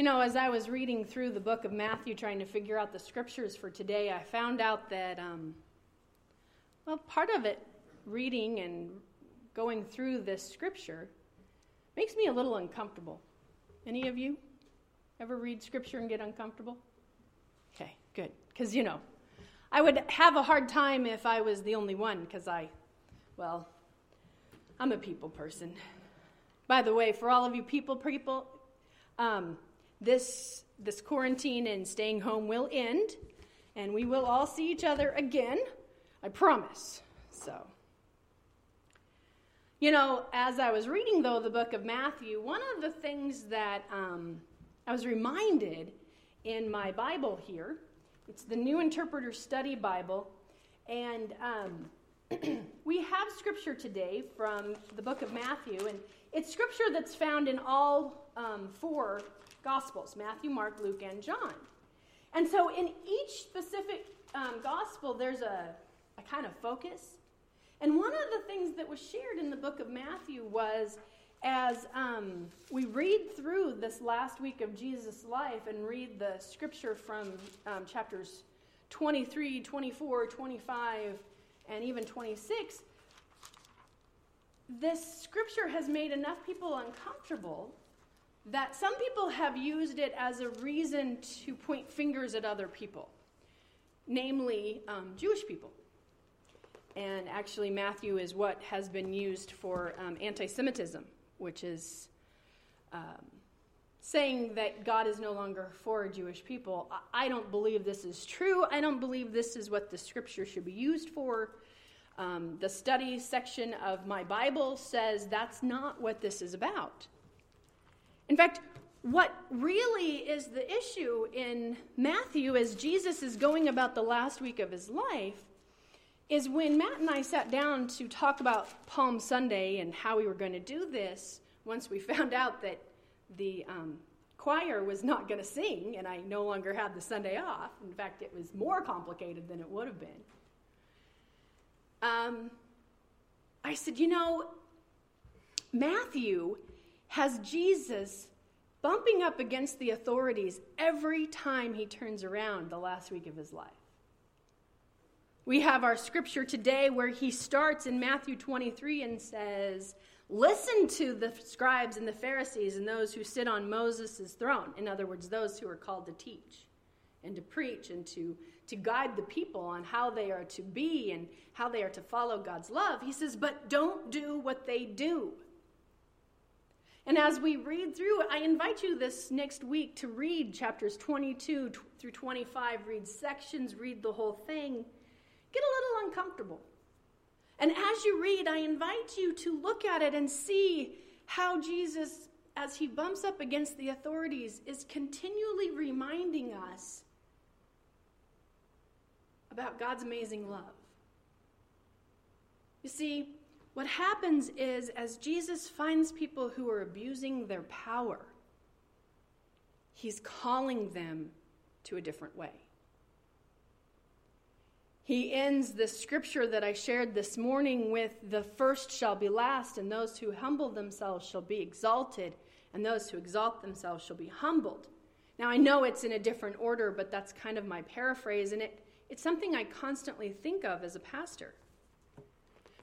You know, as I was reading through the book of Matthew, trying to figure out the scriptures for today, I found out that, um, well, part of it, reading and going through this scripture, makes me a little uncomfortable. Any of you ever read scripture and get uncomfortable? Okay, good. Because, you know, I would have a hard time if I was the only one, because I, well, I'm a people person. By the way, for all of you people people, um, this this quarantine and staying home will end, and we will all see each other again. I promise. So, you know, as I was reading though the book of Matthew, one of the things that um, I was reminded in my Bible here, it's the New Interpreter Study Bible, and um, we have scripture today from the book of Matthew, and it's scripture that's found in all um, four Gospels Matthew, Mark, Luke, and John. And so in each specific um, gospel, there's a, a kind of focus. And one of the things that was shared in the book of Matthew was as um, we read through this last week of Jesus' life and read the scripture from um, chapters 23, 24, 25, and even 26, this scripture has made enough people uncomfortable that some people have used it as a reason to point fingers at other people, namely um, Jewish people. And actually, Matthew is what has been used for um, anti Semitism, which is um, saying that God is no longer for Jewish people. I don't believe this is true. I don't believe this is what the scripture should be used for. Um, the study section of my Bible says that's not what this is about. In fact, what really is the issue in Matthew as Jesus is going about the last week of his life is when Matt and I sat down to talk about Palm Sunday and how we were going to do this, once we found out that the um, choir was not going to sing and I no longer had the Sunday off. In fact, it was more complicated than it would have been. Um, I said, you know, Matthew has Jesus bumping up against the authorities every time he turns around the last week of his life. We have our scripture today where he starts in Matthew 23 and says, Listen to the scribes and the Pharisees and those who sit on Moses' throne. In other words, those who are called to teach and to preach and to, to guide the people on how they are to be and how they are to follow God's love. He says, But don't do what they do. And as we read through I invite you this next week to read chapters 22 through 25, read sections, read the whole thing. Get a little uncomfortable. And as you read, I invite you to look at it and see how Jesus, as he bumps up against the authorities, is continually reminding us about God's amazing love. You see, what happens is, as Jesus finds people who are abusing their power, he's calling them to a different way. He ends the scripture that I shared this morning with the first shall be last, and those who humble themselves shall be exalted, and those who exalt themselves shall be humbled. Now, I know it's in a different order, but that's kind of my paraphrase, and it, it's something I constantly think of as a pastor.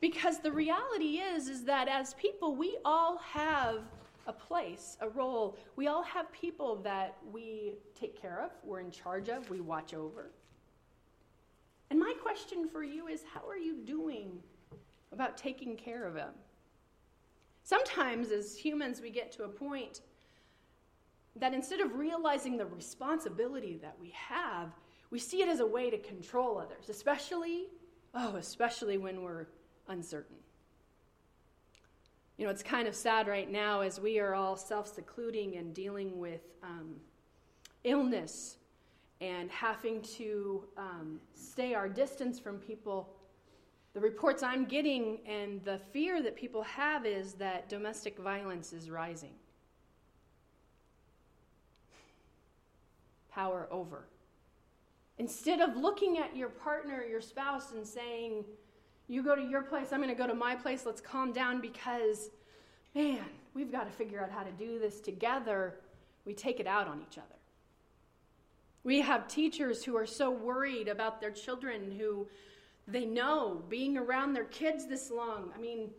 Because the reality is is that as people we all have a place, a role. We all have people that we take care of, we're in charge of, we watch over. And my question for you is how are you doing about taking care of them? Sometimes as humans we get to a point that instead of realizing the responsibility that we have, we see it as a way to control others, especially oh, especially when we're uncertain. You know, it's kind of sad right now as we are all self secluding and dealing with um, illness and having to um, stay our distance from people. The reports I'm getting and the fear that people have is that domestic violence is rising. Power over. Instead of looking at your partner, your spouse, and saying, you go to your place, I'm going to go to my place. Let's calm down because, man, we've got to figure out how to do this together. we take it out on each other. We have teachers who are so worried about their children who they know being around their kids this long. I mean,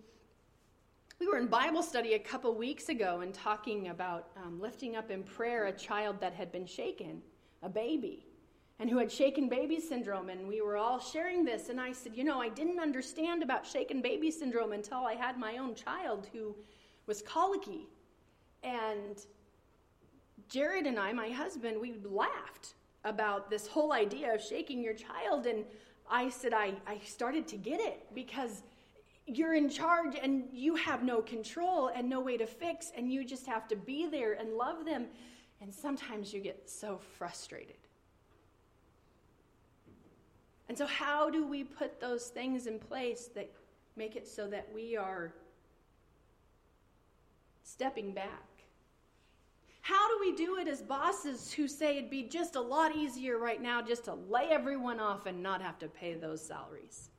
we were in Bible study a couple weeks ago and talking about um, lifting up in prayer a child that had been shaken, a baby, and who had shaken baby syndrome. And we were all sharing this. And I said, You know, I didn't understand about shaken baby syndrome until I had my own child who was colicky. And Jared and I, my husband, we laughed about this whole idea of shaking your child. And I said, I, I started to get it because you're in charge and you have no control and no way to fix, and you just have to be there and love them. And sometimes you get so frustrated. And so, how do we put those things in place that make it so that we are stepping back? How do we do it as bosses who say it'd be just a lot easier right now just to lay everyone off and not have to pay those salaries?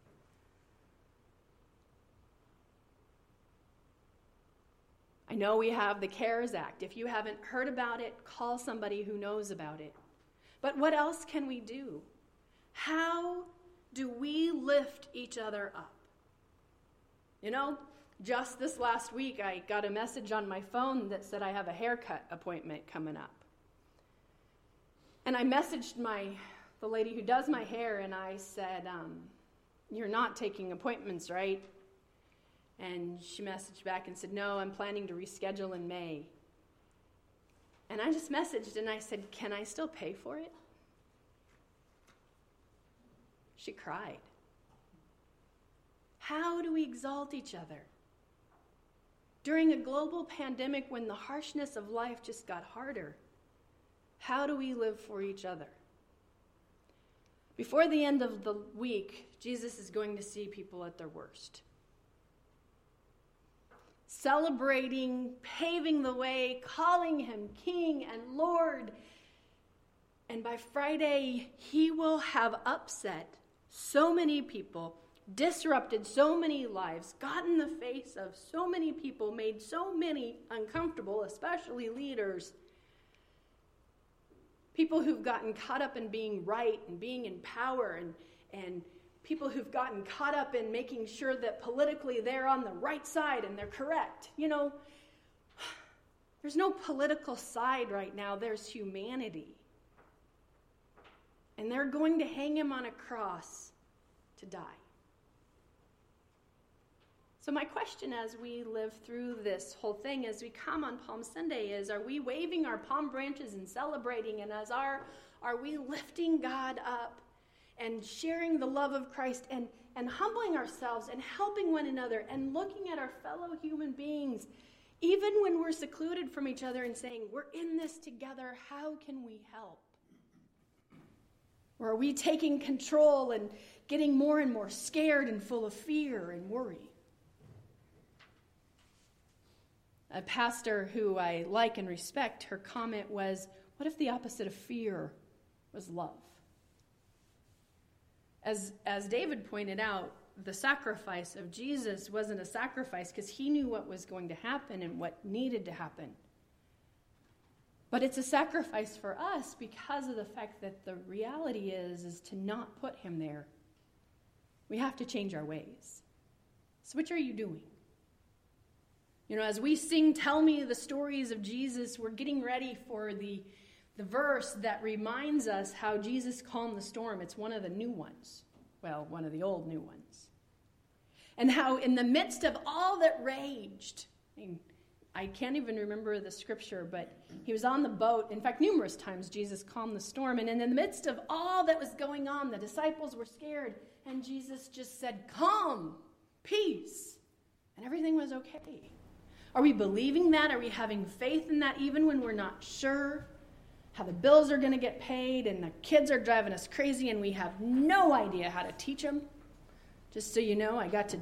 I know we have the CARES Act. If you haven't heard about it, call somebody who knows about it. But what else can we do? How do we lift each other up? You know, just this last week, I got a message on my phone that said I have a haircut appointment coming up. And I messaged my the lady who does my hair, and I said, um, "You're not taking appointments, right?" And she messaged back and said, No, I'm planning to reschedule in May. And I just messaged and I said, Can I still pay for it? She cried. How do we exalt each other? During a global pandemic when the harshness of life just got harder, how do we live for each other? Before the end of the week, Jesus is going to see people at their worst celebrating, paving the way, calling him King and Lord. And by Friday, he will have upset so many people, disrupted so many lives, gotten the face of so many people, made so many uncomfortable, especially leaders. People who've gotten caught up in being right and being in power and, and people who've gotten caught up in making sure that politically they're on the right side and they're correct. You know, there's no political side right now, there's humanity. And they're going to hang him on a cross to die. So, my question as we live through this whole thing, as we come on Palm Sunday, is are we waving our palm branches and celebrating? And as our, are we lifting God up and sharing the love of Christ and, and humbling ourselves and helping one another and looking at our fellow human beings, even when we're secluded from each other and saying, We're in this together, how can we help? Or are we taking control and getting more and more scared and full of fear and worry? A pastor who I like and respect, her comment was, What if the opposite of fear was love? As, as David pointed out, the sacrifice of Jesus wasn't a sacrifice because he knew what was going to happen and what needed to happen. But it's a sacrifice for us because of the fact that the reality is is to not put him there. We have to change our ways. So which are you doing? You know, as we sing Tell Me the Stories of Jesus, we're getting ready for the the verse that reminds us how Jesus calmed the storm. It's one of the new ones. Well, one of the old new ones. And how, in the midst of all that raged, I mean, I can't even remember the scripture, but he was on the boat. In fact, numerous times Jesus calmed the storm. And in the midst of all that was going on, the disciples were scared. And Jesus just said, Calm, peace. And everything was okay. Are we believing that? Are we having faith in that even when we're not sure? how the bills are going to get paid, and the kids are driving us crazy, and we have no idea how to teach them. Just so you know, I got to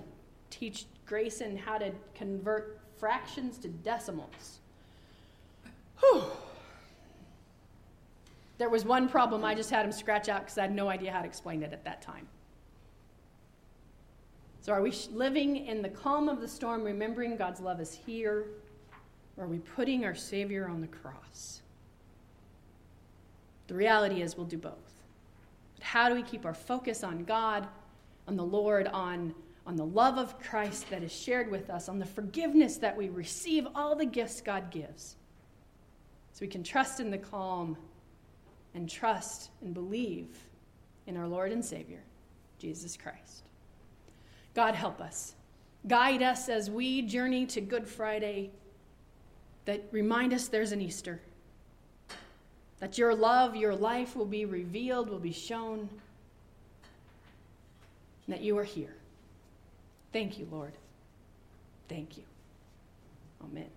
teach Grayson how to convert fractions to decimals. Whew. There was one problem I just had him scratch out because I had no idea how to explain it at that time. So, are we living in the calm of the storm, remembering God's love is here? Or are we putting our Savior on the cross? The reality is, we'll do both. But how do we keep our focus on God, on the Lord, on, on the love of Christ that is shared with us, on the forgiveness that we receive, all the gifts God gives? So we can trust in the calm and trust and believe in our Lord and Savior, Jesus Christ. God, help us. Guide us as we journey to Good Friday, that remind us there's an Easter, that your love, your life will be revealed, will be shown, that you are here. Thank you, Lord. Thank you. Amen.